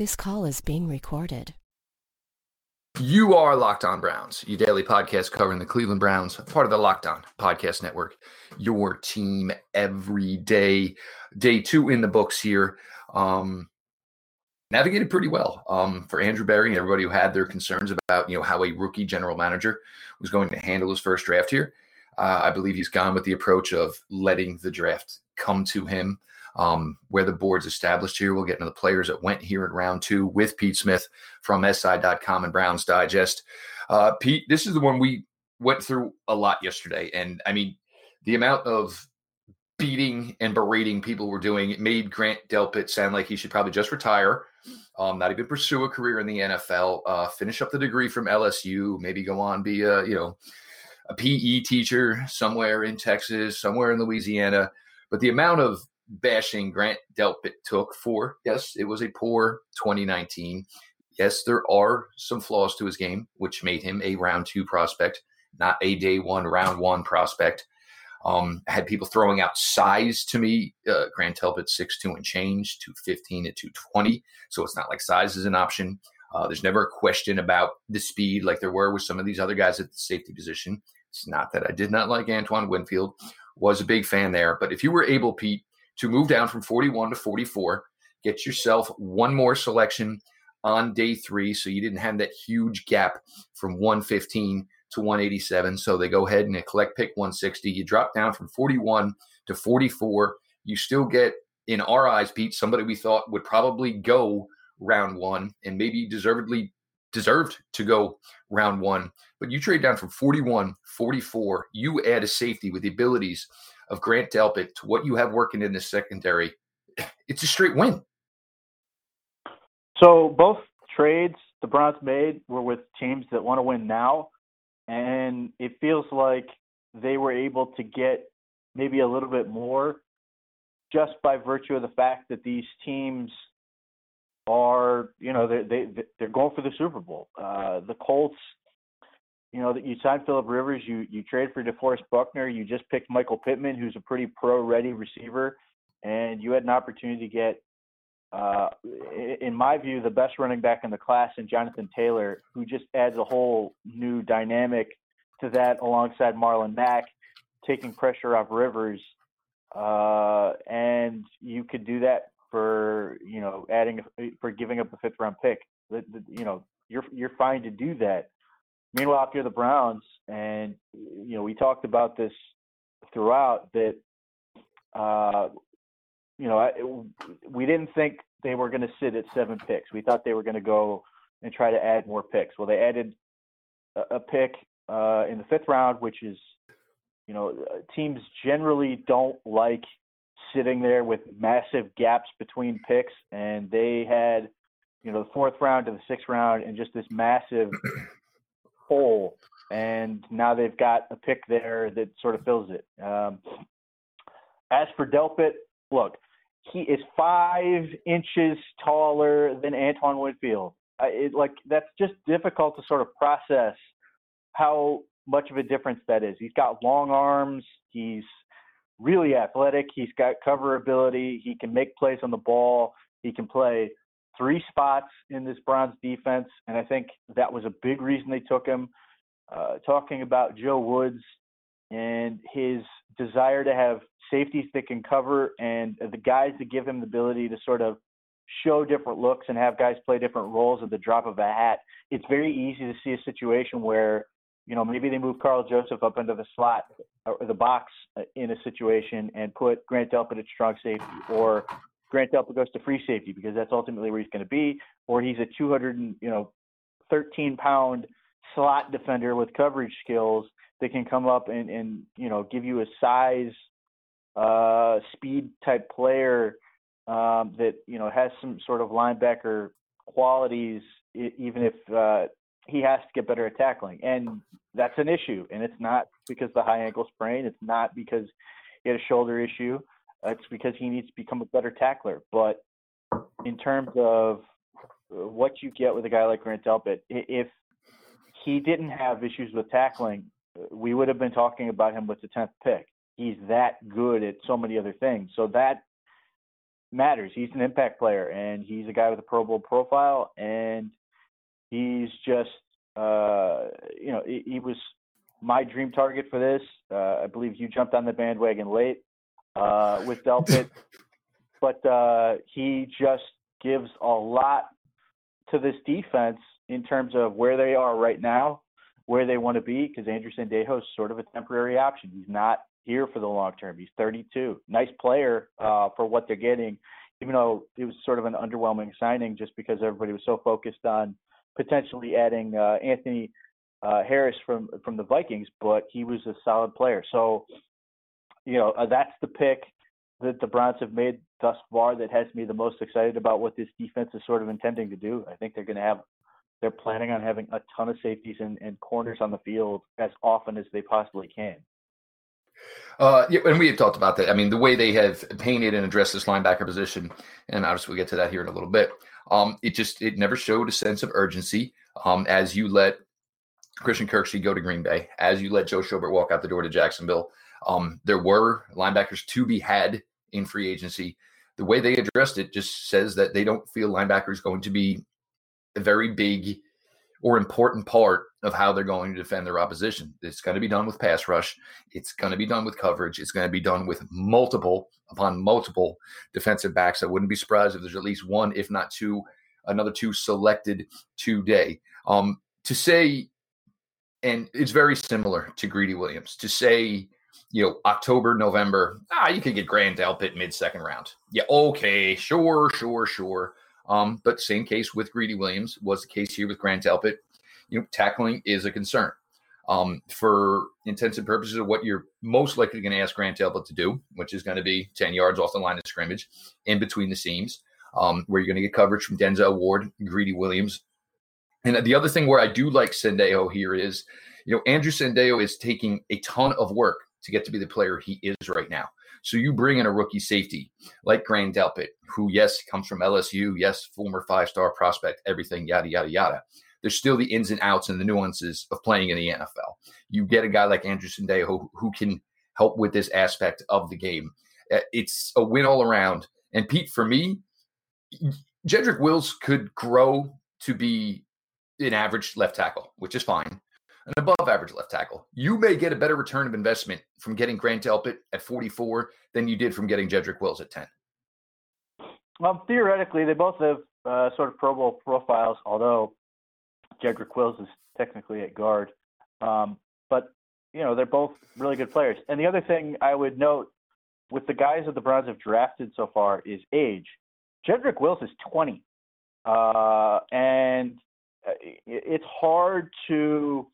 This call is being recorded. You are Locked On Browns, your daily podcast covering the Cleveland Browns, part of the Locked On Podcast Network. Your team every day. Day two in the books here. Um, navigated pretty well um, for Andrew Berry and everybody who had their concerns about you know how a rookie general manager was going to handle his first draft here. Uh, I believe he's gone with the approach of letting the draft come to him um, where the board's established here. We'll get into the players that went here at round two with Pete Smith from SI.com and Browns Digest. Uh, Pete, this is the one we went through a lot yesterday. And I mean, the amount of beating and berating people were doing it made Grant Delpit sound like he should probably just retire, um, not even pursue a career in the NFL, uh, finish up the degree from LSU, maybe go on be a you know a PE teacher somewhere in Texas, somewhere in Louisiana. But the amount of bashing Grant Delpit took for, yes, it was a poor 2019. Yes, there are some flaws to his game, which made him a round two prospect, not a day one, round one prospect. Um, had people throwing out size to me. Uh, Grant Delpit six two and change, two fifteen and two twenty. So it's not like size is an option. Uh, there's never a question about the speed like there were with some of these other guys at the safety position. It's not that I did not like Antoine Winfield, was a big fan there. But if you were able, Pete, to move down from 41 to 44. Get yourself one more selection on day three so you didn't have that huge gap from 115 to 187. So they go ahead and they collect pick 160. You drop down from 41 to 44. You still get, in our eyes, Pete, somebody we thought would probably go round one and maybe deservedly deserved to go round one. But you trade down from 41, 44. You add a safety with the abilities of Grant Delpit to what you have working in the secondary, it's a straight win. So both trades the Browns made were with teams that want to win now, and it feels like they were able to get maybe a little bit more just by virtue of the fact that these teams are, you know, they they they're going for the Super Bowl. Uh, the Colts you know, that you signed Philip Rivers, you you trade for DeForest Buckner, you just picked Michael Pittman, who's a pretty pro-ready receiver, and you had an opportunity to get, uh, in my view, the best running back in the class, in Jonathan Taylor, who just adds a whole new dynamic to that, alongside Marlon Mack, taking pressure off Rivers, uh, and you could do that for you know adding for giving up a fifth round pick. You know, you're you're fine to do that Meanwhile, if you're the Browns, and you know we talked about this throughout that, uh, you know, I, we didn't think they were going to sit at seven picks. We thought they were going to go and try to add more picks. Well, they added a, a pick uh, in the fifth round, which is, you know, teams generally don't like sitting there with massive gaps between picks, and they had, you know, the fourth round to the sixth round, and just this massive hole, and now they've got a pick there that sort of fills it. Um, as for Delpit, look, he is five inches taller than Antoine Winfield. I, it, like that's just difficult to sort of process how much of a difference that is. He's got long arms. He's really athletic. He's got cover ability. He can make plays on the ball. He can play three spots in this Browns defense, and I think that was a big reason they took him. Uh, talking about Joe Woods and his desire to have safeties that can cover and the guys that give him the ability to sort of show different looks and have guys play different roles at the drop of a hat. It's very easy to see a situation where, you know, maybe they move Karl Joseph up into the slot or the box uh, in a situation and put Grant Delpit at strong safety, or Grant Delpit goes to free safety because that's ultimately where he's going to be, or he's a 200 and you know 13 pound slot defender with coverage skills that can come up and and you know give you a size uh speed type player um that you know has some sort of linebacker qualities even if uh he has to get better at tackling. And that's an issue and it's not because the high ankle sprain it's not because he had a shoulder issue it's because he needs to become a better tackler. But in terms of what you get with a guy like Grant Delpit, if he didn't have issues with tackling, we would have been talking about him with the tenth pick. He's that good at so many other things. So that matters. He's an impact player, and he's a guy with a Pro Bowl profile, and he's just, uh, you know, he, he was my dream target for this. Uh, I believe you jumped on the bandwagon late uh, with Delpit, but uh, he just gives a lot to this defense in terms of where they are right now, where they want to be, because Andrew Sendejo is sort of a temporary option. He's not here for the long term. He's 32. Nice player uh, for what they're getting, even though it was sort of an underwhelming signing just because everybody was so focused on potentially adding uh, Anthony uh, Harris from from the Vikings. But he was a solid player. So, you know, uh, that's the pick that the Browns have made thus far that has me the most excited about what this defense is sort of intending to do. I think they're going to have they're planning on having a ton of safeties and, and corners on the field as often as they possibly can. Uh, yeah, and we have talked about that. I mean, the way they have painted and addressed this linebacker position, and obviously we'll get to that here in a little bit. Um, it just it never showed a sense of urgency um, as you let Christian Kirksey go to Green Bay, as you let Joe Schobert walk out the door to Jacksonville. Um, there were linebackers to be had in free agency. The way they addressed it just says that they don't feel linebacker is going to be a very big or important part of how they're going to defend their opposition. It's going to be done with pass rush. It's going to be done with coverage. It's going to be done with multiple upon multiple defensive backs. I wouldn't be surprised if there's at least one, if not two, another two selected today. Um, to say, and it's very similar to Greedy Williams, to say, you know, October, November, ah, you could get Grant Delpit mid second round. Yeah, okay, sure, sure, sure. Um, but same case with Greedy Williams was the case here with Grant Delpit. You know, tackling is a concern. Um, for intensive purposes of what you're most likely going to ask Grant Delpit to do, which is going to be 10 yards off the line of scrimmage in between the seams, um, where you're going to get coverage from Denzel Ward, Greedy Williams. And the other thing where I do like Sendejo here is, you know, Andrew Sendejo is taking a ton of work to get to be the player he is right now. So you bring in a rookie safety like Grant Delpit, who, yes, comes from LSU, yes, former five star prospect, everything, yada, yada, yada. There's still the ins and outs and the nuances of playing in the NFL. You get a guy like Andrew Sendejo who, who can help with this aspect of the game. Uh, it's a win all around. And Pete, for me, Jedrick Wills could grow to be an average left tackle, which is fine an above average left tackle. You may get a better return of investment from getting Grant Delpit at 44 than you did from getting Jedrick Wills at 10. Well, theoretically, they both have uh, sort of Pro Bowl profiles, although Jedrick Wills is technically at guard. Um, but, you know, they're both really good players. And the other thing I would note with the guys that the Browns have drafted so far is age. Jedrick Wills is 20. Uh, and uh, it's hard to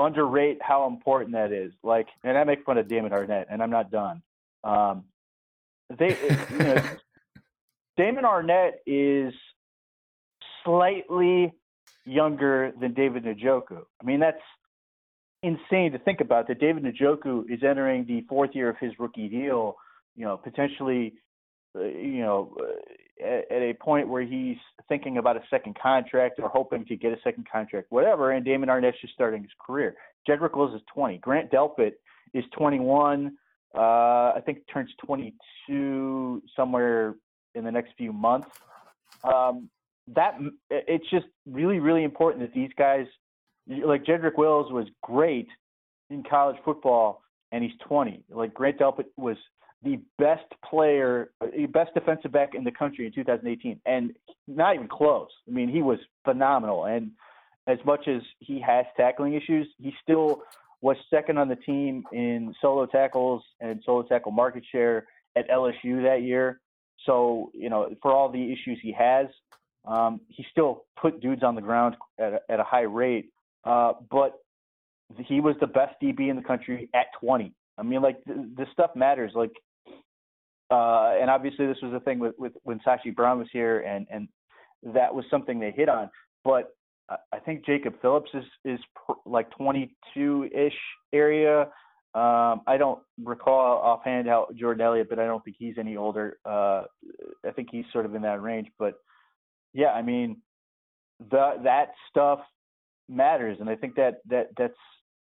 underrate how important that is. Like, and I make fun of Damon Arnette, and I'm not done. Um, they, you know, Damon Arnette is slightly younger than David Njoku. I mean, that's insane to think about. That David Njoku is entering the fourth year of his rookie deal. You know, potentially, you know, at, at, a point where he's thinking about a second contract or hoping to get a second contract, whatever. And Damon Arnette's just starting his career. Jedrick Wills is 20. Grant Delpit is 21. Uh, I think turns 22 somewhere in the next few months. Um, that it's just really, really important that these guys, like Jedrick Wills, was great in college football, and he's 20. Like Grant Delpit was the best player, the best defensive back in the country in 2018, and not even close. I mean, he was phenomenal. And as much as he has tackling issues, he still was second on the team in solo tackles and solo tackle market share at LSU that year. So, you know, for all the issues he has, um, he still put dudes on the ground at a, at a high rate. Uh, but he was the best DB in the country at 20. I mean, like th- this stuff matters. Like uh, and obviously, this was a thing with, with when Sashi Brown was here, and and that was something they hit on. But I think Jacob Phillips is is pr- like 22 ish area. Um, I don't recall offhand how Jordan Elliott, but I don't think he's any older. Uh, I think he's sort of in that range. But yeah, I mean, the that stuff matters, and I think that that that's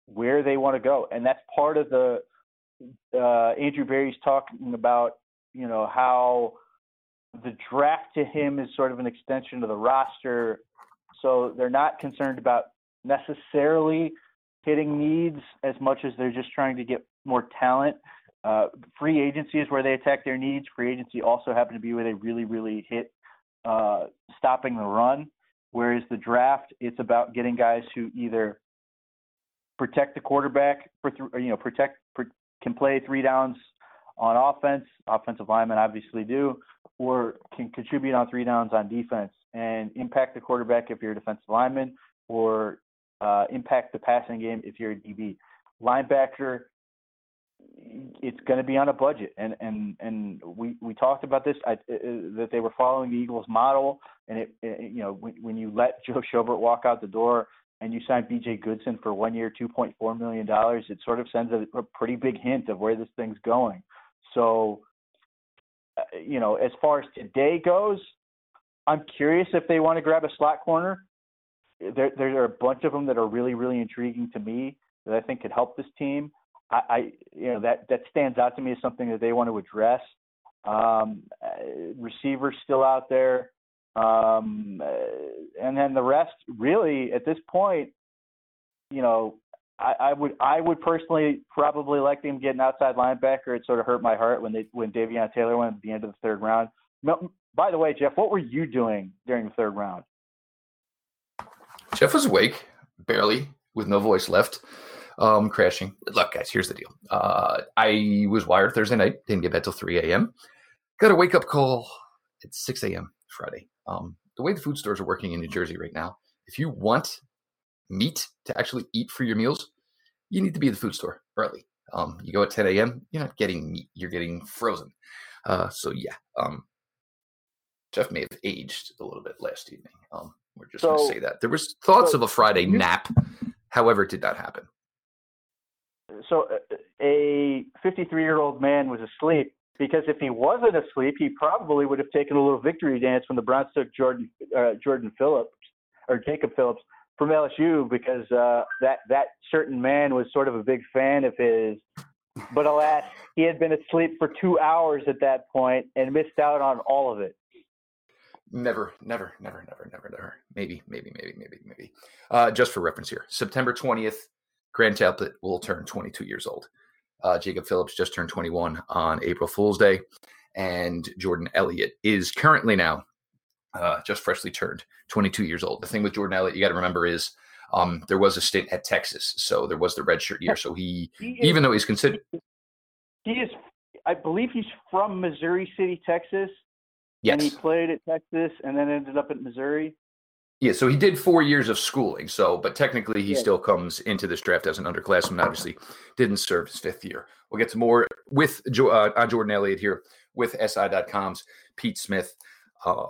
where they want to go, and that's part of the uh, Andrew Berry's talking about you know, how the draft to him is sort of an extension of the roster. So they're not concerned about necessarily hitting needs as much as they're just trying to get more talent. Uh, free agency is where they attack their needs. Free agency also happened to be where they really, really hit uh, stopping the run. Whereas the draft, it's about getting guys who either protect the quarterback, for th- or, you know, protect can play three downs on offense. Offensive linemen obviously do, or can contribute on three downs on defense and impact the quarterback if you're a defensive lineman, or uh, impact the passing game if you're a DB. Linebacker, it's going to be on a budget, and and and we we talked about this I, uh, that they were following the Eagles model, and it, it you know when, when you let Joe Schobert walk out the door and you sign B.J. Goodson for one year, two point four million dollars, it sort of sends a, a pretty big hint of where this thing's going. So, uh, you know, as far as today goes, I'm curious if they want to grab a slot corner. There, there are a bunch of them that are really, really intriguing to me that I think could help this team. I, I you know, that that stands out to me as something that they want to address. Um, uh, receivers still out there, um, uh, and then the rest. Really, at this point, you know, I, I would I would personally probably like them get an outside linebacker. It sort of hurt my heart when they when Davion Taylor went at the end of the third round. By the way, Jeff, what were you doing during the third round? Jeff was awake, barely, with no voice left, um, crashing. Look, guys, here's the deal. Uh, I was wired Thursday night, didn't get bed till 3 a.m. Got a wake up call at 6 a.m. Friday. Um, the way the food stores are working in New Jersey right now, if you want meat to actually eat for your meals, you need to be at the food store early. Um, you go at 10 a.m., you're not getting meat, you're getting frozen. Uh, so, yeah, um, Jeff may have aged a little bit last evening. Um, we're just so, going to say that. There was thoughts so of a Friday nap, however, it did not happen. So, uh, a 53 year old man was asleep because if he wasn't asleep, he probably would have taken a little victory dance when the Browns took Jordan uh, Jordan Phillips or Jacob Phillips from LSU because uh, that that certain man was sort of a big fan of his. But alas, he had been asleep for two hours at that point and missed out on all of it. Never, never, never, never, never, never. Maybe, maybe, maybe, maybe, maybe. Uh, just for reference here, September twentieth, Grant Delpit will turn twenty-two years old. Uh, Jacob Phillips just turned twenty-one on April Fool's Day, and Jordan Elliott is currently now uh, just freshly turned 22 years old. The thing with Jordan Elliott, you got to remember is um, there was a stint at Texas, so there was the redshirt year. So he, he is, even though he's considered, he is, I believe he's from Missouri City, Texas. Yes, and he played at Texas and then ended up at Missouri. Yeah, so he did four years of schooling. So, but technically, he yeah. still comes into this draft as an underclassman. Obviously, didn't serve his fifth year. We'll get to more with uh, Jordan Elliott here with SI.com's Pete Smith. Uh,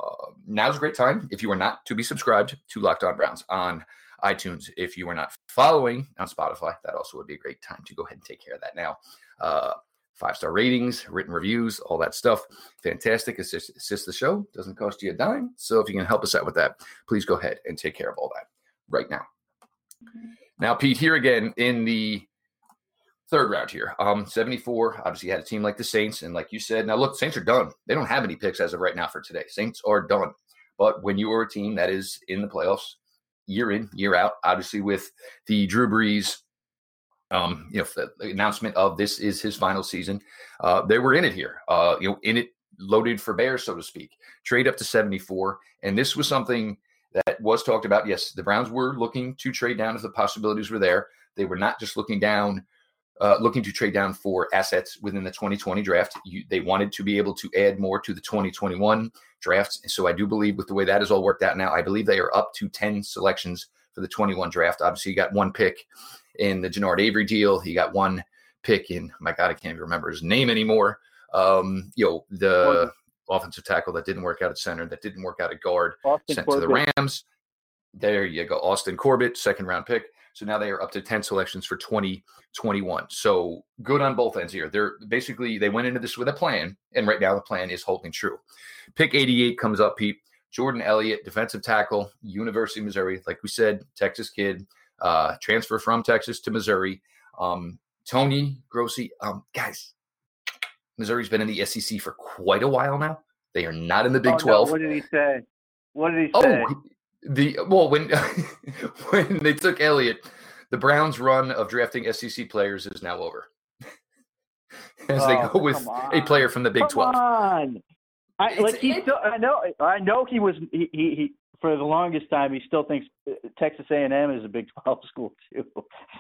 now's a great time if you are not to be subscribed to Locked On Browns on iTunes. If you are not following on Spotify, that also would be a great time to go ahead and take care of that now. Uh, five star ratings, written reviews, all that stuff. Fantastic. Assist, assist the show. Doesn't cost you a dime. So if you can help us out with that, please go ahead and take care of all that right now. Now, Pete, here again in the third round here. Um, 74. Obviously, had a team like the Saints, and like you said, now look, Saints are done. They don't have any picks as of right now for today. Saints are done. But when you are a team that is in the playoffs, year in, year out, obviously with the Drew Brees, um, you know, announcement of this is his final season, uh, they were in it here. Uh, you know, in it, loaded for bears, so to speak. Trade up to 74, and this was something that was talked about. Yes, the Browns were looking to trade down if the possibilities were there. They were not just looking down uh, looking to trade down for assets within the 2020 draft. You, they wanted to be able to add more to the 2021 drafts. So I do believe with the way that is all worked out now, I believe they are up to 10 selections for the 21 draft. Obviously, you got one pick in the Genard Avery deal. He got one pick in, my God, I can't even remember his name anymore. Um, you know, the offensive tackle that didn't work out at center, that didn't work out at guard, Austin sent Corbett. to the Rams. There you go. Austin Corbett, second round pick. So now they are up to 10 selections for 2021. So good on both ends here. They're basically, they went into this with a plan, and right now the plan is holding true. Pick 88 comes up, Pete. Jordan Elliott, defensive tackle, University of Missouri. Like we said, Texas kid, uh, transfer from Texas to Missouri. Um, Tony Grossi, um, guys, Missouri's been in the SEC for quite a while now. They are not in the Big oh, 12. No. What did he say? What did he say? Oh, the well when when they took Elliott, the Browns' run of drafting SEC players is now over. As oh, they go with a player from the Big come 12. On. I, like he still, I know, I know he was he, he for the longest time he still thinks uh, Texas A&M is a Big 12 school too.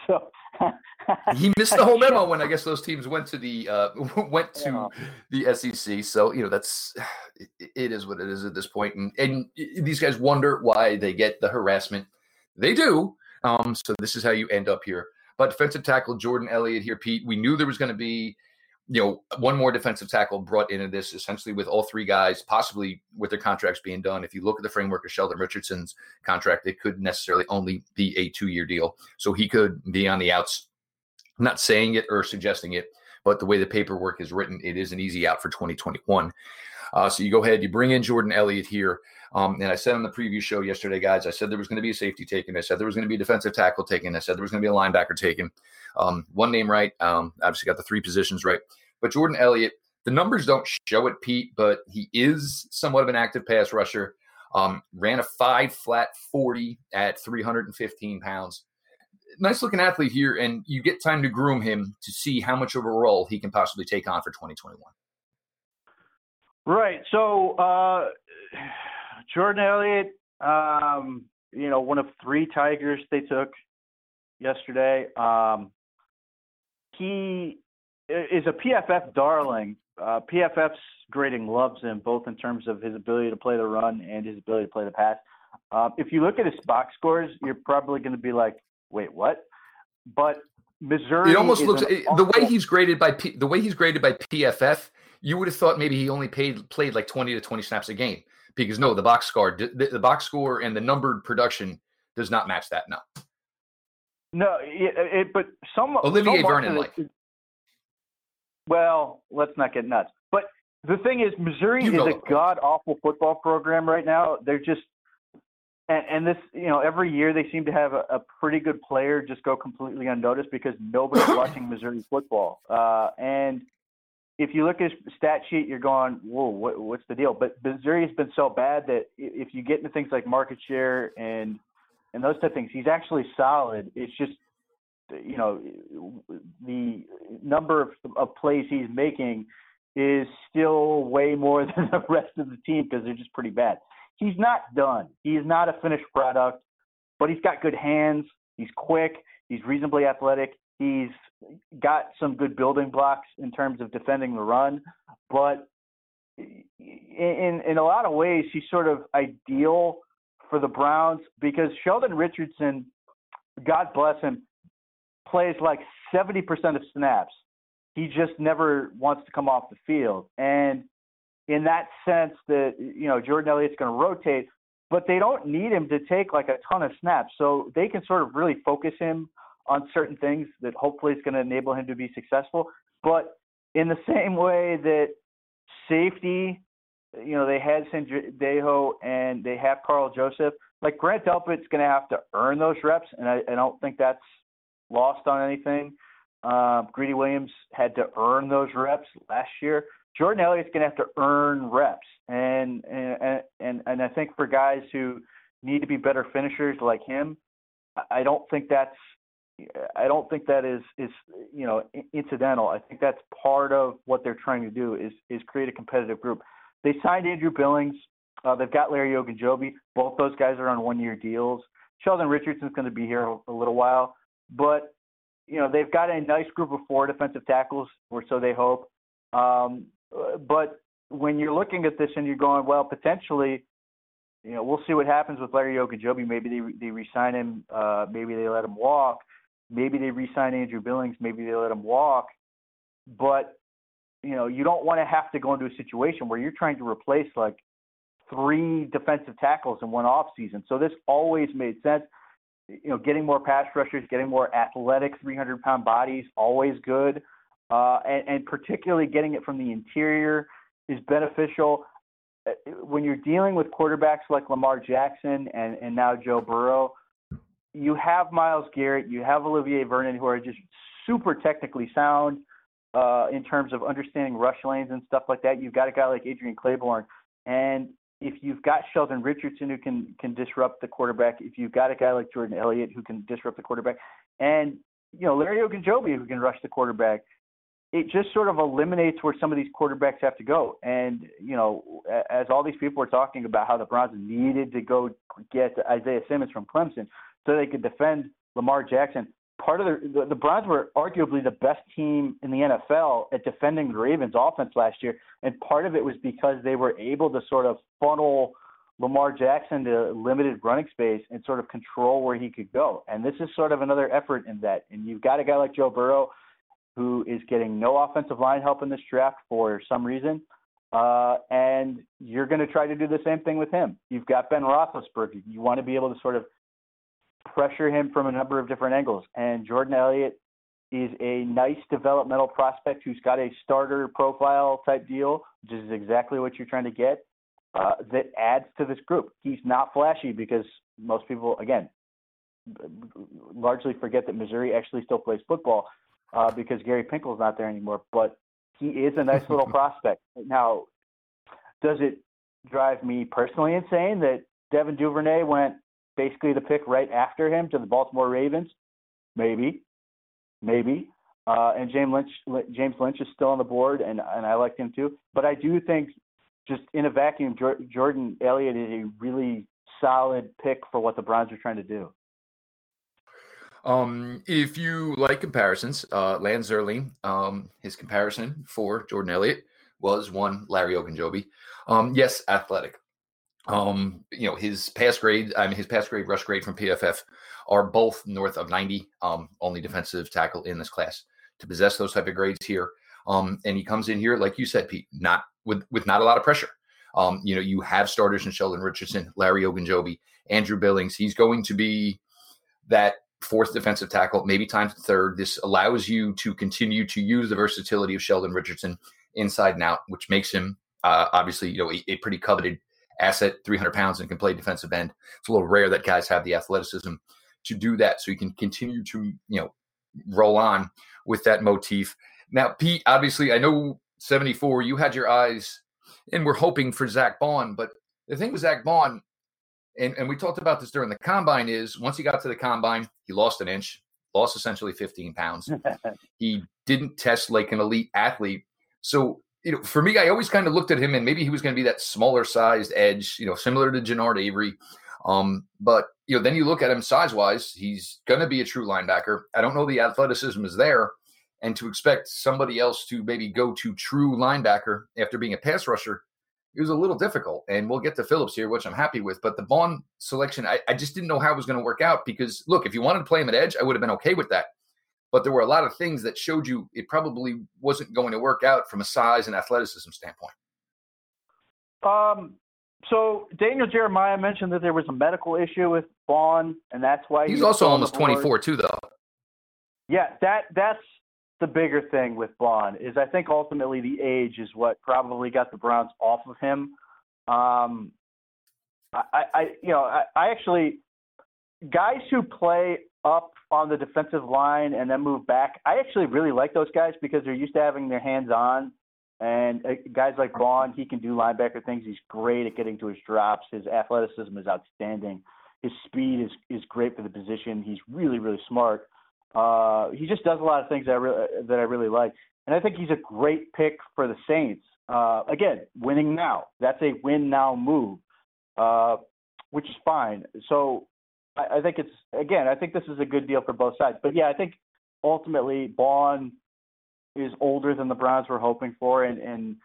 So he missed the whole memo when I guess those teams went to the uh, went to yeah. the SEC. So you know that's it is what it is at this point, and and these guys wonder why they get the harassment. They do. Um, so this is how you end up here. But defensive tackle Jordan Elliott here, Pete. We knew there was going to be you know, one more defensive tackle brought into this essentially with all three guys, possibly with their contracts being done. If you look at the framework of Sheldon Richardson's contract, it could necessarily only be a two year deal. So he could be on the outs. I'm not saying it or suggesting it, but the way the paperwork is written, it is an easy out for 2021. Uh, so you go ahead, you bring in Jordan Elliott here. Um, and I said on the preview show yesterday, guys, I said there was going to be a safety taken. I said there was going to be a defensive tackle taken. I said there was going to be a linebacker taken. Um, one name right. Um, obviously got the three positions right. But Jordan Elliott, the numbers don't show it, Pete, but he is somewhat of an active pass rusher. Um, ran a five flat 40 at 315 pounds. Nice looking athlete here, and you get time to groom him to see how much of a role he can possibly take on for 2021. Right. So, uh, Jordan Elliott, um, you know, one of three Tigers they took yesterday. Um, he is a PFF darling. Uh, PFF's grading loves him both in terms of his ability to play the run and his ability to play the pass. Uh, if you look at his box scores, you're probably going to be like, "Wait, what?" But Missouri. It almost looks the way he's graded by P, the way he's graded by PFF. You would have thought maybe he only paid played like 20 to 20 snaps a game because no, the box score, the, the box score, and the numbered production does not match that. No. No, it, it, but some Olivier Vernon like. Well, let's not get nuts. But the thing is, Missouri you is a god awful football program right now. They're just, and, and, this, you know, every year they seem to have a, a pretty good player just go completely unnoticed because nobody's watching Missouri football. Uh, and if you look at his stat sheet, you're going, whoa, what, what's the deal? But Missouri has been so bad that if you get into things like market share and and those type of things, he's actually solid. It's just you know, the number of, of plays he's making is still way more than the rest of the team because they're just pretty bad. He's not done. He is not a finished product, but he's got good hands. He's quick. He's reasonably athletic. He's got some good building blocks in terms of defending the run, but in in a lot of ways he's sort of ideal for the Browns because Sheldon Richardson, God bless him, plays like 70% of snaps. He just never wants to come off the field. And in that sense that, you know, Jordan Elliott's going to rotate, but they don't need him to take like a ton of snaps. So they can sort of really focus him on certain things that hopefully is going to enable him to be successful. But in the same way that safety, you know, they had Sendejo and they have Karl Joseph, like Grant Delpit's going to have to earn those reps. And I, I don't think that's lost on anything. Uh, Greedy Williams had to earn those reps last year. Jordan Elliott's going to have to earn reps, and and and and I think for guys who need to be better finishers like him, I don't think that's I don't think that is is you know incidental. I think that's part of what they're trying to do is is create a competitive group. They signed Andrew Billings. Uh, they've got Larry Ogunjobi. Both those guys are on one year deals. Sheldon Richardson's going to be here a little while. But you know they've got a nice group of four defensive tackles, or so they hope. Um, but when you're looking at this and you're going, well, potentially, you know, we'll see what happens with Larry Ogunjobi. Maybe they they resign him. Uh, maybe they let him walk. Maybe they resign Andrew Billings. Maybe they let him walk. But you know, you don't want to have to go into a situation where you're trying to replace like three defensive tackles in one off season. So this always made sense you know, getting more pass rushers, getting more athletic 300 pound bodies, always good. Uh, and, and particularly getting it from the interior is beneficial. Uh, when you're dealing with quarterbacks like Lamar Jackson and, and now Joe Burrow, you have Myles Garrett, you have Olivier Vernon, who are just super technically sound. uh, in terms of understanding rush lanes and stuff like that. You've got a guy like Adrian Clayborn, and if you've got Sheldon Richardson who can can disrupt the quarterback, if you've got a guy like Jordan Elliott who can disrupt the quarterback, and you know Larry Ogunjobi who can rush the quarterback, it just sort of eliminates where some of these quarterbacks have to go. And you know, as all these people were talking about how the Browns needed to go get Isaiah Simmons from Clemson so they could defend Lamar Jackson. Part of the, the the Browns were arguably the best team in the NFL at defending the Ravens' offense last year, and part of it was because they were able to sort of funnel Lamar Jackson to limited running space and sort of control where he could go. And this is sort of another effort in that. And you've got a guy like Joe Burrow who is getting no offensive line help in this draft for some reason. Uh, and you're going to try to do the same thing with him. You've got Ben Roethlisberger. You want to be able to sort of pressure him from a number of different angles. And Jordan Elliott is a nice developmental prospect who's got a starter profile type deal, which is exactly what you're trying to get. Uh, that adds to this group. He's not flashy because most people, again, largely forget that Missouri actually still plays football uh, because Gary Pinkel's not there anymore. But he is a nice little prospect. Now, does it drive me personally insane that Devin Duvernay went basically the pick right after him to the Baltimore Ravens? Maybe, maybe. Uh, and James Lynch, James Lynch is still on the board, and and I like him too. But I do think, just in a vacuum, Jordan Elliott is a really solid pick for what the Browns are trying to do. Um, if you like comparisons, uh, Lance um, his comparison for Jordan Elliott was one Larry Ogunjobi. Um, yes, athletic. Um, you know, his pass grade, I mean, his pass grade, rush grade from PFF are both north of 90. Um, only defensive tackle in this class to possess those type of grades here. Um, and he comes in here, like you said, Pete, not with with not a lot of pressure. Um, you know, you have starters in Sheldon Richardson, Larry Ogunjobi, Andrew Billings. He's going to be that fourth defensive tackle, maybe times third. This allows you to continue to use the versatility of Sheldon Richardson inside and out, which makes him uh, obviously you know a, a, pretty coveted asset, 300 pounds and can play defensive end. It's a little rare that guys have the athleticism to do that, so you can continue to you know roll on with that motif. Now, Pete, obviously, I know 74. You had your eyes, and we're hoping for Zach Baun, but the thing with Zach Baun, and, and we talked about this during the combine, is once he got to the combine, he lost an inch, lost essentially 15 pounds. he didn't test like an elite athlete. So, you know, for me, I always kind of looked at him and maybe he was going to be that smaller sized edge, you know, similar to Genard Avery. Um, but you know, then you look at him size wise, he's going to be a true linebacker. I don't know the athleticism is there, and to expect somebody else to maybe go to true linebacker after being a pass rusher it was a little difficult. And we'll get to Phillips here, which I'm happy with. But the Baun selection, I, I just didn't know how it was going to work out because, look, if you wanted to play him at edge, I would have been okay with that. But there were a lot of things that showed you it probably wasn't going to work out from a size and athleticism standpoint. Um, so Daniel Jeremiah mentioned that there was a medical issue with Baun, and that's why he's, he's also almost 24 too, though. Yeah, that that's the bigger thing with Baun is I think ultimately the age is what probably got the Browns off of him. Um, I, I you know I, I actually guys who play up on the defensive line and then move back. I actually really like those guys because they're used to having their hands on. And uh, guys like Baun, he can do linebacker things. He's great at getting to his drops. His athleticism is outstanding. His speed is is great for the position. He's really really smart. Uh, he just does a lot of things that I really that I really like, and I think he's a great pick for the Saints. Uh, again, winning now. That's a win now move, uh, which is fine. So I, I think it's again. I think this is a good deal for both sides. But yeah, I think ultimately Baun is older than the Browns were hoping for, and and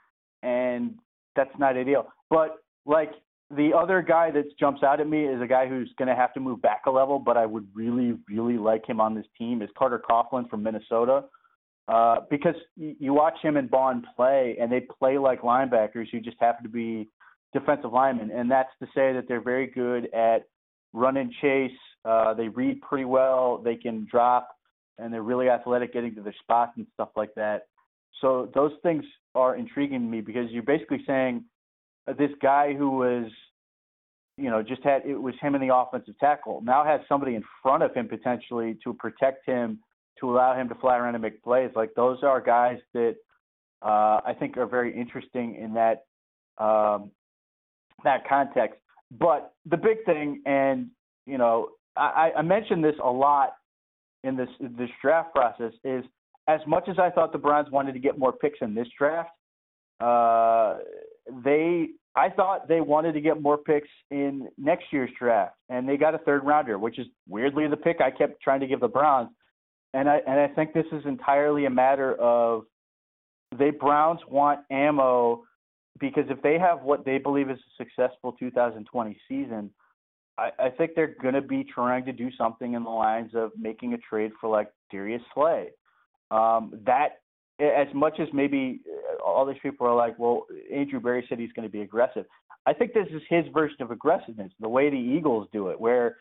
and that's not ideal. But like the other guy that jumps out at me is a guy who's going to have to move back a level, but I would really, really like him on this team is Carter Coughlin from Minnesota. Uh, because you watch him and Baun play, and they play like linebackers who just happen to be defensive linemen, and that's to say that they're very good at run and chase. Uh, they read pretty well. They can drop, and they're really athletic getting to their spots and stuff like that. So those things are intriguing to me because you're basically saying this guy who was, you know, just had it was him in the offensive tackle now has somebody in front of him potentially to protect him to allow him to fly around and make plays. Like those are guys that uh, I think are very interesting in that um, that context. But the big thing, and you know, I, I mentioned this a lot in this this draft process, is as much as I thought the Browns wanted to get more picks in this draft, uh, they I thought they wanted to get more picks in next year's draft, and they got a third rounder, which is weirdly the pick I kept trying to give the Browns. And I and I think this is entirely a matter of they Browns want ammo because if they have what they believe is a successful 2020 season, I, I think they're going to be trying to do something in the lines of making a trade for like Darius Slay. Um, that as much as maybe uh, all these people are like, well, Andrew Berry said he's going to be aggressive. I think this is his version of aggressiveness, the way the Eagles do it, where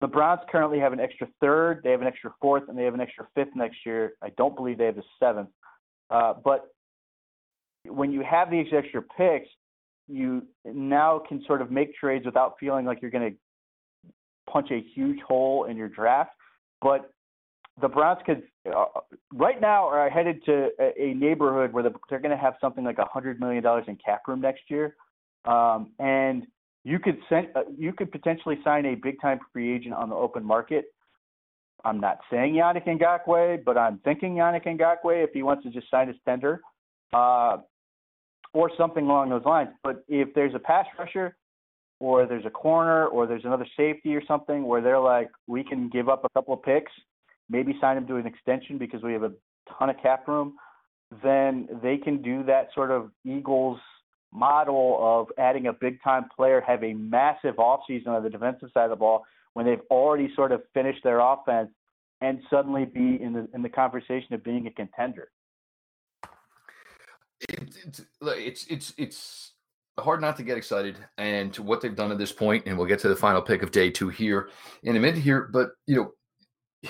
the Browns currently have an extra third, they have an extra fourth, and they have an extra fifth next year. I don't believe they have a seventh. Uh, but when you have these extra picks, you now can sort of make trades without feeling like you're going to punch a huge hole in your draft. But the Browns could uh, right now are headed to a, a neighborhood where the, they're going to have something like a hundred million dollars in cap room next year, um, and you could send uh, you could potentially sign a big time free agent on the open market. I'm not saying Yannick Ngakoue, but I'm thinking Yannick Ngakoue if he wants to just sign his tender, uh, or something along those lines. But if there's a pass rusher, or there's a corner, or there's another safety or something where they're like, we can give up a couple of picks, maybe sign him to an extension because we have a ton of cap room, then they can do that sort of Eagles model of adding a big time player, have a massive offseason on the defensive side of the ball when they've already sort of finished their offense and suddenly be in the in the conversation of being a contender. It, it's it's it's it's hard not to get excited and to what they've done at this point, and we'll get to the final pick of day two here in a minute here. But you know,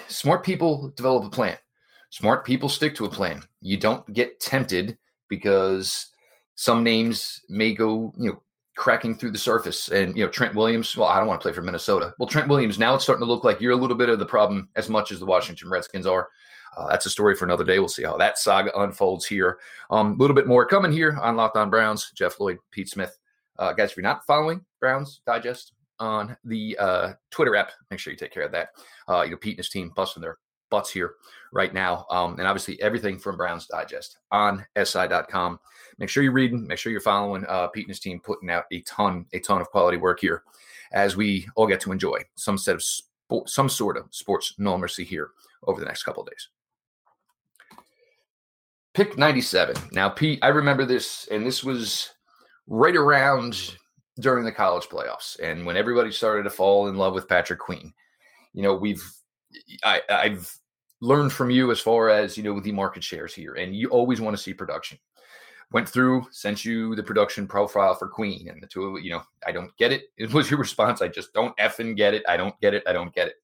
smart people develop a plan. Smart people stick to a plan. You don't get tempted because some names may go, you know, cracking through the surface. And you know, Trent Williams. Well, I don't want to play for Minnesota. Well, Trent Williams. Now it's starting to look like you're a little bit of the problem as much as the Washington Redskins are. Uh, that's a story for another day. We'll see how that saga unfolds here. Um, a little bit more coming here on Locked On Browns. Jeff Lloyd, Pete Smith. Uh, guys, if you're not following Browns Digest on the uh, Twitter app, make sure you take care of that. Uh, you know, Pete and his team busting their butts here right now. Um, and obviously, everything from Browns Digest on SI.com. Make sure you're reading. Make sure you're following uh, Pete and his team putting out a ton, a ton of quality work here as we all get to enjoy some set of sport, some sort of sports normalcy here over the next couple days. Pick 97. Now, Pete, I remember this, and this was right around during the college playoffs and when everybody started to fall in love with Patrick Queen. You know, we've I, I've learned from you as far as you know the market shares here, and you always want to see production. Went through, sent you the production profile for Queen, and the two of you know, I don't get it. It was your response. I just don't effing get it. I don't get it. I don't get it.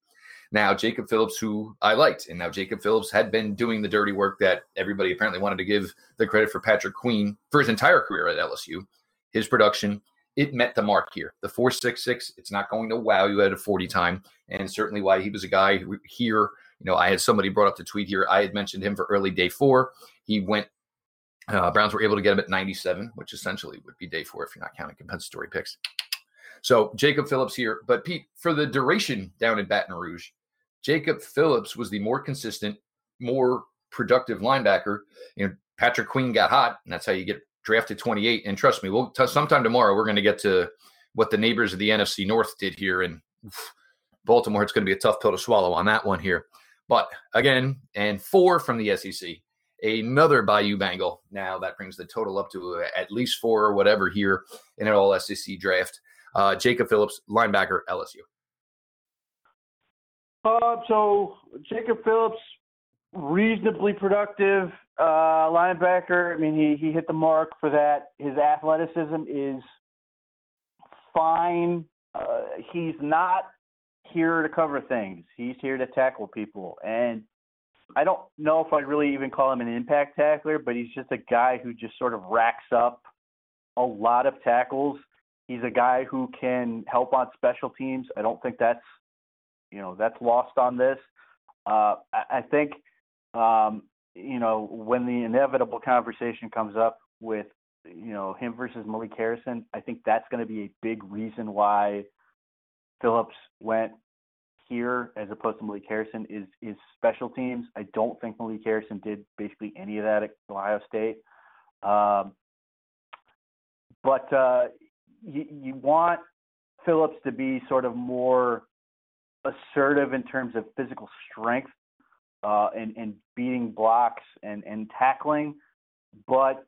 Now, Jacob Phillips, who I liked, and now Jacob Phillips had been doing the dirty work that everybody apparently wanted to give the credit for Patrick Queen for his entire career at LSU. His production, it met the mark here. The 466, it's not going to wow you at a 40 time. And certainly why he was a guy here, you know, I had somebody brought up the tweet here. I had mentioned him for early day four. He went, uh, Browns were able to get him at 97, which essentially would be day four if you're not counting compensatory picks. So Jacob Phillips here. But Pete, for the duration down in Baton Rouge, Jacob Phillips was the more consistent, more productive linebacker. You know, Patrick Queen got hot, and that's how you get drafted 28. And trust me, we'll t- sometime tomorrow we're going to get to what the neighbors of the NFC North did here, in Baltimore. It's going to be a tough pill to swallow on that one here. But again, and four from the SEC, another Bayou Bengal. Now that brings the total up to uh, at least four or whatever here in an all SEC draft. Uh, Jacob Phillips, linebacker, LSU. Uh, so Jacob Phillips, reasonably productive uh, linebacker. I mean, he he hit the mark for that. His athleticism is fine. Uh, he's not here to cover things. He's here to tackle people, and I don't know if I'd really even call him an impact tackler, but he's just a guy who just sort of racks up a lot of tackles. He's a guy who can help on special teams. I don't think that's you know that's lost on this. Uh, I, I think um, you know, when the inevitable conversation comes up with, you know, him versus Malik Harrison, I think that's going to be a big reason why Phillips went here as opposed to Malik Harrison is is special teams. I don't think Malik Harrison did basically any of that at Ohio State. Um, but uh, you, you want Phillips to be sort of more assertive in terms of physical strength uh, and, and beating blocks and, and tackling, but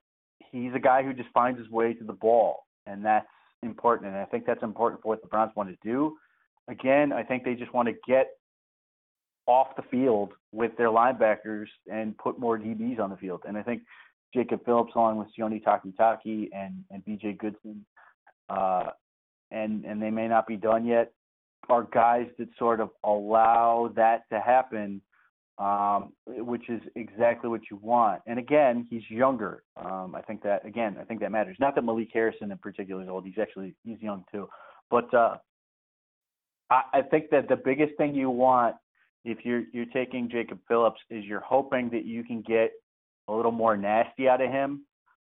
he's a guy who just finds his way to the ball, and that's important. And I think that's important for what the Browns want to do. Again, I think they just want to get off the field with their linebackers and put more DBs on the field. And I think Jacob Phillips, along with Sione Takitaki and and B.J. Goodson, uh, and and they may not be done yet, are guys that sort of allow that to happen, um, which is exactly what you want. And again, he's younger. Um, I think that again, I think that matters. Not that Malik Harrison in particular is old. He's actually he's young too, but uh, I, I think that the biggest thing you want if you're you're taking Jacob Phillips is you're hoping that you can get a little more nasty out of him,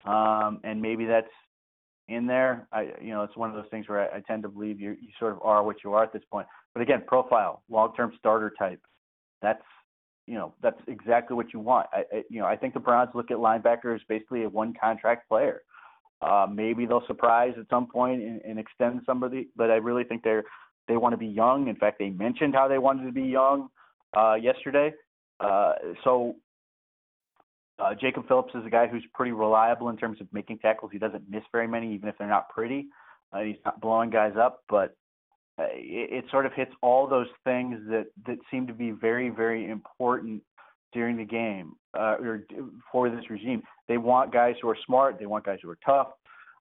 um, and maybe that's in there. I, you know, it's one of those things where I, I tend to believe you you sort of are what you are at this point. But again, profile, long-term starter type. That's you know that's exactly what you want. I, I you know I think the Browns look at linebackers basically a one contract player. Uh, maybe they'll surprise at some point and, and extend somebody, but I really think they're they want to be young. In fact, they mentioned how they wanted to be young uh, yesterday. Uh, so uh, Jacob Phillips is a guy who's pretty reliable in terms of making tackles. He doesn't miss very many, even if they're not pretty. Uh, he's not blowing guys up, but it, it sort of hits all those things that that seem to be very, very important during the game uh, or for this regime. They want guys who are smart. They want guys who are tough,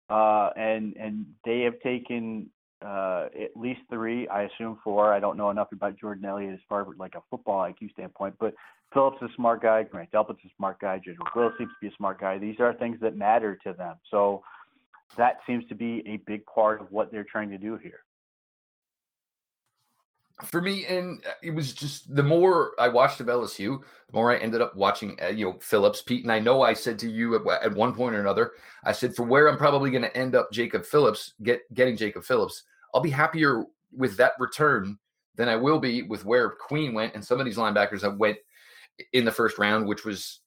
uh, and and they have taken uh, at least three, I assume four. I don't know enough about Jordan Elliott as far as like a football IQ standpoint, but Phillips is a smart guy. Grant Delpit's a smart guy. Jedrick Will seems to be a smart guy. These are things that matter to them. So that seems to be a big part of what they're trying to do here. For me, and it was just the more I watched of LSU, the more I ended up watching, uh, you know, Phillips, Pete. And I know I said to you at, at one point or another, I said for where I'm probably going to end up, Jacob Phillips, get getting Jacob Phillips. I'll be happier with that return than I will be with where Queen went and some of these linebackers that went in the first round, which was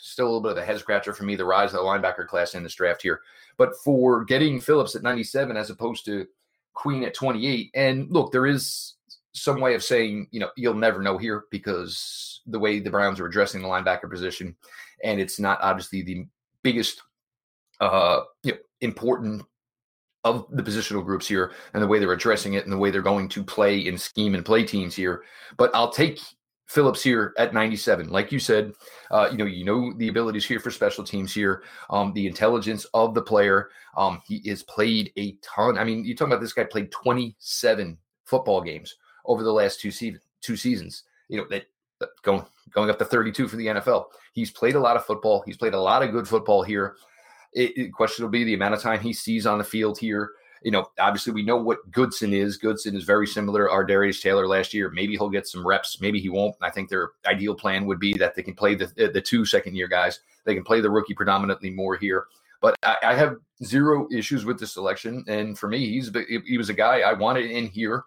still a little bit of a head scratcher for me, the rise of the linebacker class in this draft here. But for getting Phillips at 97 as opposed to Queen at 28, and look, there is some way of saying, you know, you'll never know here because the way the Browns are addressing the linebacker position, and it's not obviously the biggest uh you know, important of the positional groups here and the way they're addressing it and the way they're going to play in scheme and play teams here. But I'll take Phillips here at 97. Like you said, uh, you know, you know the abilities here for special teams here, um, the intelligence of the player. Um, he has played a ton. I mean, you talking about this guy played 27 football games over the last two seasons. Two seasons. You know that going going up to 32 for the NFL. He's played a lot of football. He's played a lot of good football here. It, it, question will be the amount of time he sees on the field here. You know, obviously we know what Goodson is. Goodson is very similar to Adarius Taylor last year. Maybe he'll get some reps. Maybe he won't. I think their ideal plan would be that they can play the the two second year guys. They can play the rookie predominantly more here. But I, I have zero issues with the selection, and for me, he's he was a guy I wanted in here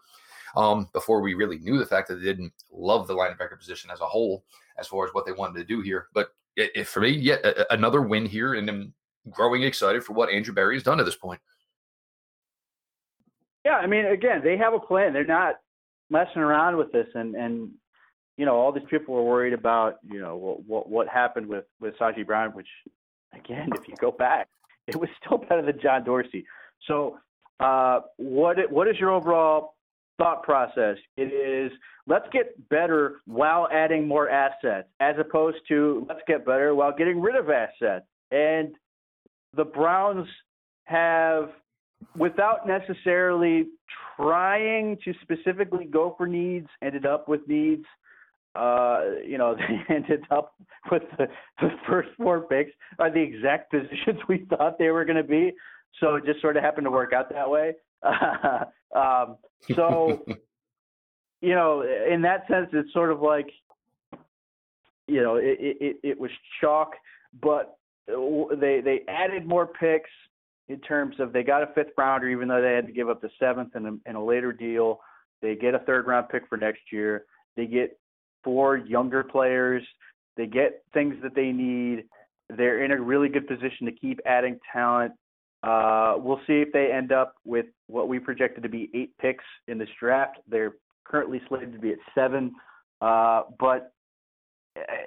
um, before we really knew the fact that they didn't love the linebacker position as a whole, as far as what they wanted to do here. But it, for me, yet another win here, and I'm growing excited for what Andrew Berry has done at this point. Yeah, I mean, again, they have a plan. They're not messing around with this, and and you know, all these people were worried about you know what what, what happened with with Sashi Brown, which again, if you go back, it was still better than John Dorsey. So, uh, what what is your overall thought process? It is let's get better while adding more assets, as opposed to let's get better while getting rid of assets. And the Browns have, without necessarily trying to specifically go for needs, ended up with needs. Uh, you know, they ended up with the, the first four picks are the exact positions we thought they were going to be. So it just sort of happened to work out that way. um, so, you know, in that sense, it's sort of like you know, it, it, it was chalk, but they they added more picks in terms of they got a fifth rounder, even though they had to give up the seventh in a, in a later deal. They get a third round pick for next year. They get four younger players. They get things that they need. They're in a really good position to keep adding talent. Uh, we'll see if they end up with what we projected to be eight picks in this draft. They're currently slated to be at seven. Uh, but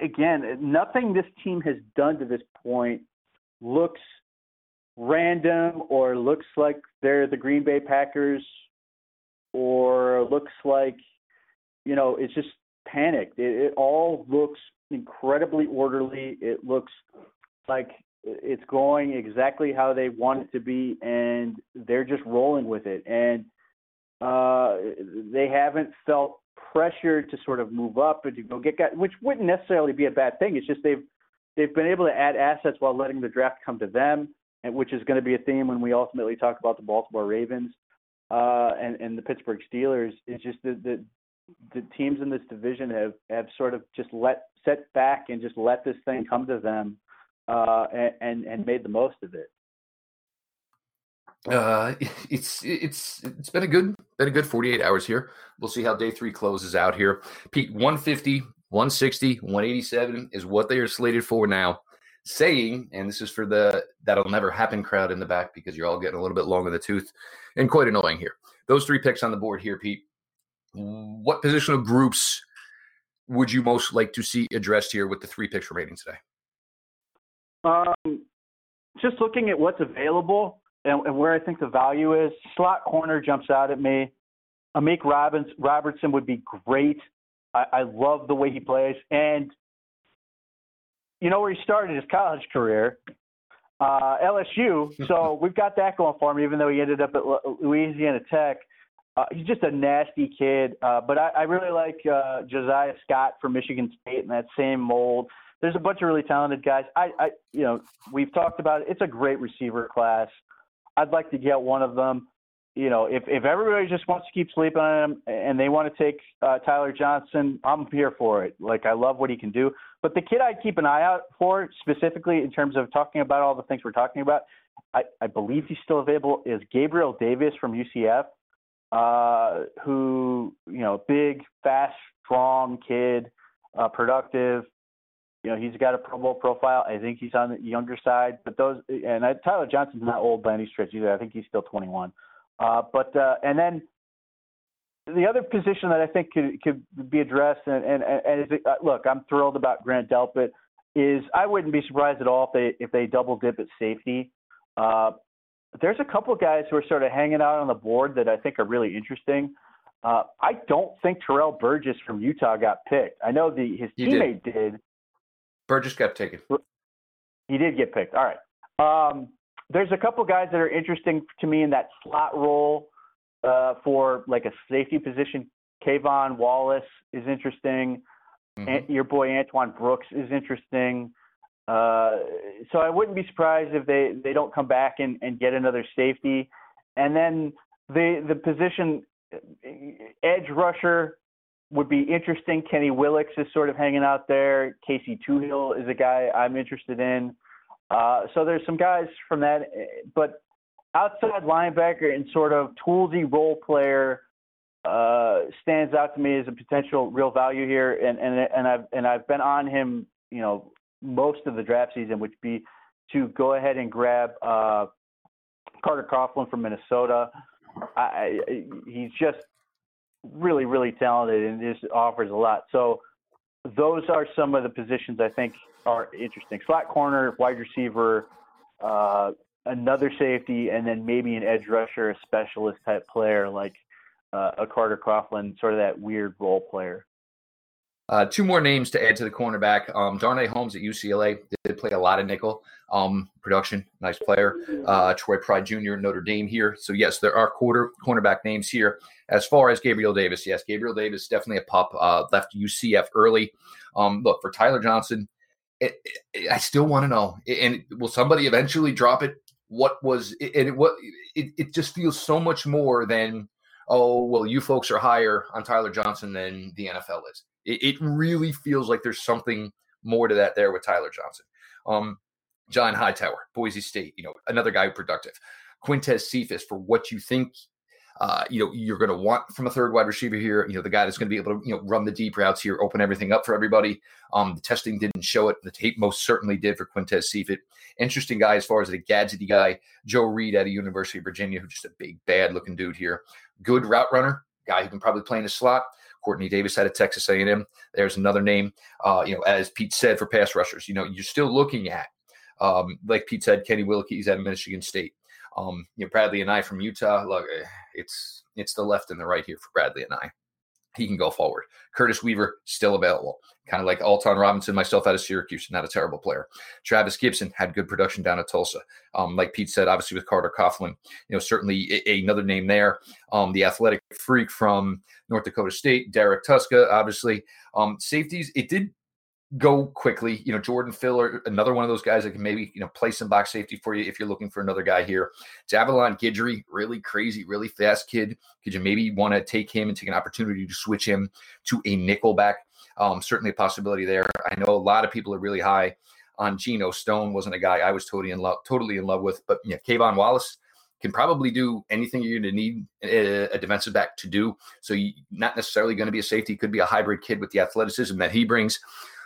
again, nothing this team has done to this point looks random or looks like they're the Green Bay Packers or looks like, you know, it's just panicked. It, it all looks incredibly orderly. It looks like it's going exactly how they want it to be, and they're just rolling with it. And uh, they haven't felt pressured to sort of move up and to go get guys, which wouldn't necessarily be a bad thing. It's just they've they've been able to add assets while letting the draft come to them, and which is going to be a theme when we ultimately talk about the Baltimore Ravens uh, and and the Pittsburgh Steelers. It's just that the the teams in this division have have sort of just let set back and just let this thing come to them uh, and and made the most of it. Uh, it's it's it's been a good been a good 48 hours here. We'll see how day three closes out here. Pete 150, 160, 187 is what they are slated for now. Saying, and this is for the that'll never happen crowd in the back because you're all getting a little bit long in the tooth and quite annoying here. Those three picks on the board here, Pete. What positional groups would you most like to see addressed here with the three picks remaining today? Um, just looking at what's available and, and, where I think the value is, slot corner jumps out at me. Amik Robbins, Robertson would be great. I, I love the way he plays. And you know where he started his college career, uh, LSU. So we've got that going for him, even though he ended up at Louisiana Tech. Uh, he's just a nasty kid. Uh, but I, I really like uh, Josiah Scott from Michigan State in that same mold there's a bunch of really talented guys. I, I, you know, we've talked about it. It's a great receiver class. I'd like to get one of them. You know, if if everybody just wants to keep sleeping on him and they want to take uh, Tyler Johnson, I'm here for it. Like I love what he can do. But the kid I'd keep an eye out for specifically in terms of talking about all the things we're talking about, I, I believe he's still available. Is Gabriel Davis from UCF, uh, who you know, big, fast, strong kid, uh, productive you know, he's got a Pro Bowl profile. I think he's on the younger side, but those and I, Tyler Johnson's not old by any stretch either. I think he's still 21. Uh, but uh, and then the other position that I think could could be addressed, and and, and is, uh, look, I'm thrilled about Grant Delpit. Is I wouldn't be surprised at all if they if they double dip at safety. Uh, there's a couple of guys who are sort of hanging out on the board that I think are really interesting. Uh, I don't think Terrell Burgess from Utah got picked. I know the his teammate did. did Burgess got taken. He did get picked. All right. Um, there's a couple guys that are interesting to me in that slot role uh, for like a safety position. K'Von Wallace is interesting. Mm-hmm. your boy Antoine Brooks is interesting. Uh, so I wouldn't be surprised if they, they don't come back and, and get another safety. And then the the position edge rusher would be interesting. Kenny Willekes is sort of hanging out there. Casey Toohill is a guy I'm interested in. Uh, so there's some guys from that, but outside linebacker and sort of toolsy role player uh, stands out to me as a potential real value here. And and and I've and I've been on him, you know, most of the draft season, which be to go ahead and grab uh, Carter Coughlin from Minnesota. I, I, he's just really, really talented and just offers a lot. So those are some of the positions I think are interesting. Slot corner, wide receiver, uh, another safety, and then maybe an edge rusher, a specialist type player like uh, a Carter Coughlin, sort of that weird role player. Uh, two more names to add to the cornerback. Um, Darnay Holmes at UCLA did play a lot of nickel um, production. Nice player. Uh, Troy Pride Jr. Notre Dame here. So yes, there are quarter cornerback names here. As far as Gabriel Davis, yes, Gabriel Davis definitely a pup. Uh, left UCF early. Um, look for Tyler Johnson. It, it, I still want to know, and will somebody eventually drop it? What was and it? What it, it just feels so much more than oh well, you folks are higher on Tyler Johnson than the NFL is it, it really feels like there's something more to that there with Tyler Johnson. Um, John Hightower, Boise State, you know, another guy productive. Quintez Cephus for what you think uh, you know, you're going to want from a third wide receiver here. You know, the guy that's going to be able to, you know, run the deep routes here, open everything up for everybody. Um, the testing didn't show it. The tape most certainly did for Quintez Cephus. Interesting guy as far as the gadgety guy, Joe Reed out of University of Virginia, who's just a big, bad looking dude here. Good route runner, guy who can probably play in a slot. Quartney Davis out of Texas A&M. There's another name. Uh, you know, as Pete said for pass rushers, you know, you're still looking at, um, like Pete said, Kenny Willekes out of Michigan State. Um, you know, Bradlee Anae from Utah. Look, eh, it's it's the left and the right here for Bradley and Anae. He can go forward. Curtis Weaver still available, kind of like Alton Robinson, myself out of Syracuse, not a terrible player. Trevis Gipson had good production down at Tulsa. Um, like Pete said, obviously with Carter Coughlin, you know certainly a, another name there. Um, the athletic freak from North Dakota State, Derrek Tuszka, obviously. Um, safeties, it did go quickly. You know, Jordan Fuller, another one of those guys that can maybe, you know, play some box safety for you if you're looking for another guy here. Javelin Guidry, really crazy, really fast kid. Could you maybe want to take him and take an opportunity to switch him to a nickel back? Um, certainly a possibility there. I know a lot of people are really high on Geno Stone. Wasn't a guy I was totally in love, totally in love with, but yeah, K'Von Wallace can probably do anything you're going to need a, a defensive back to do. So you not necessarily going to be a safety, could be a hybrid kid with the athleticism that he brings.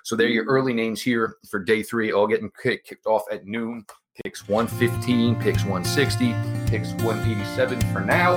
So there are your mm. early names here for day three, all getting kick, kicked off at noon. Picks 115, picks 160, picks 187 for now.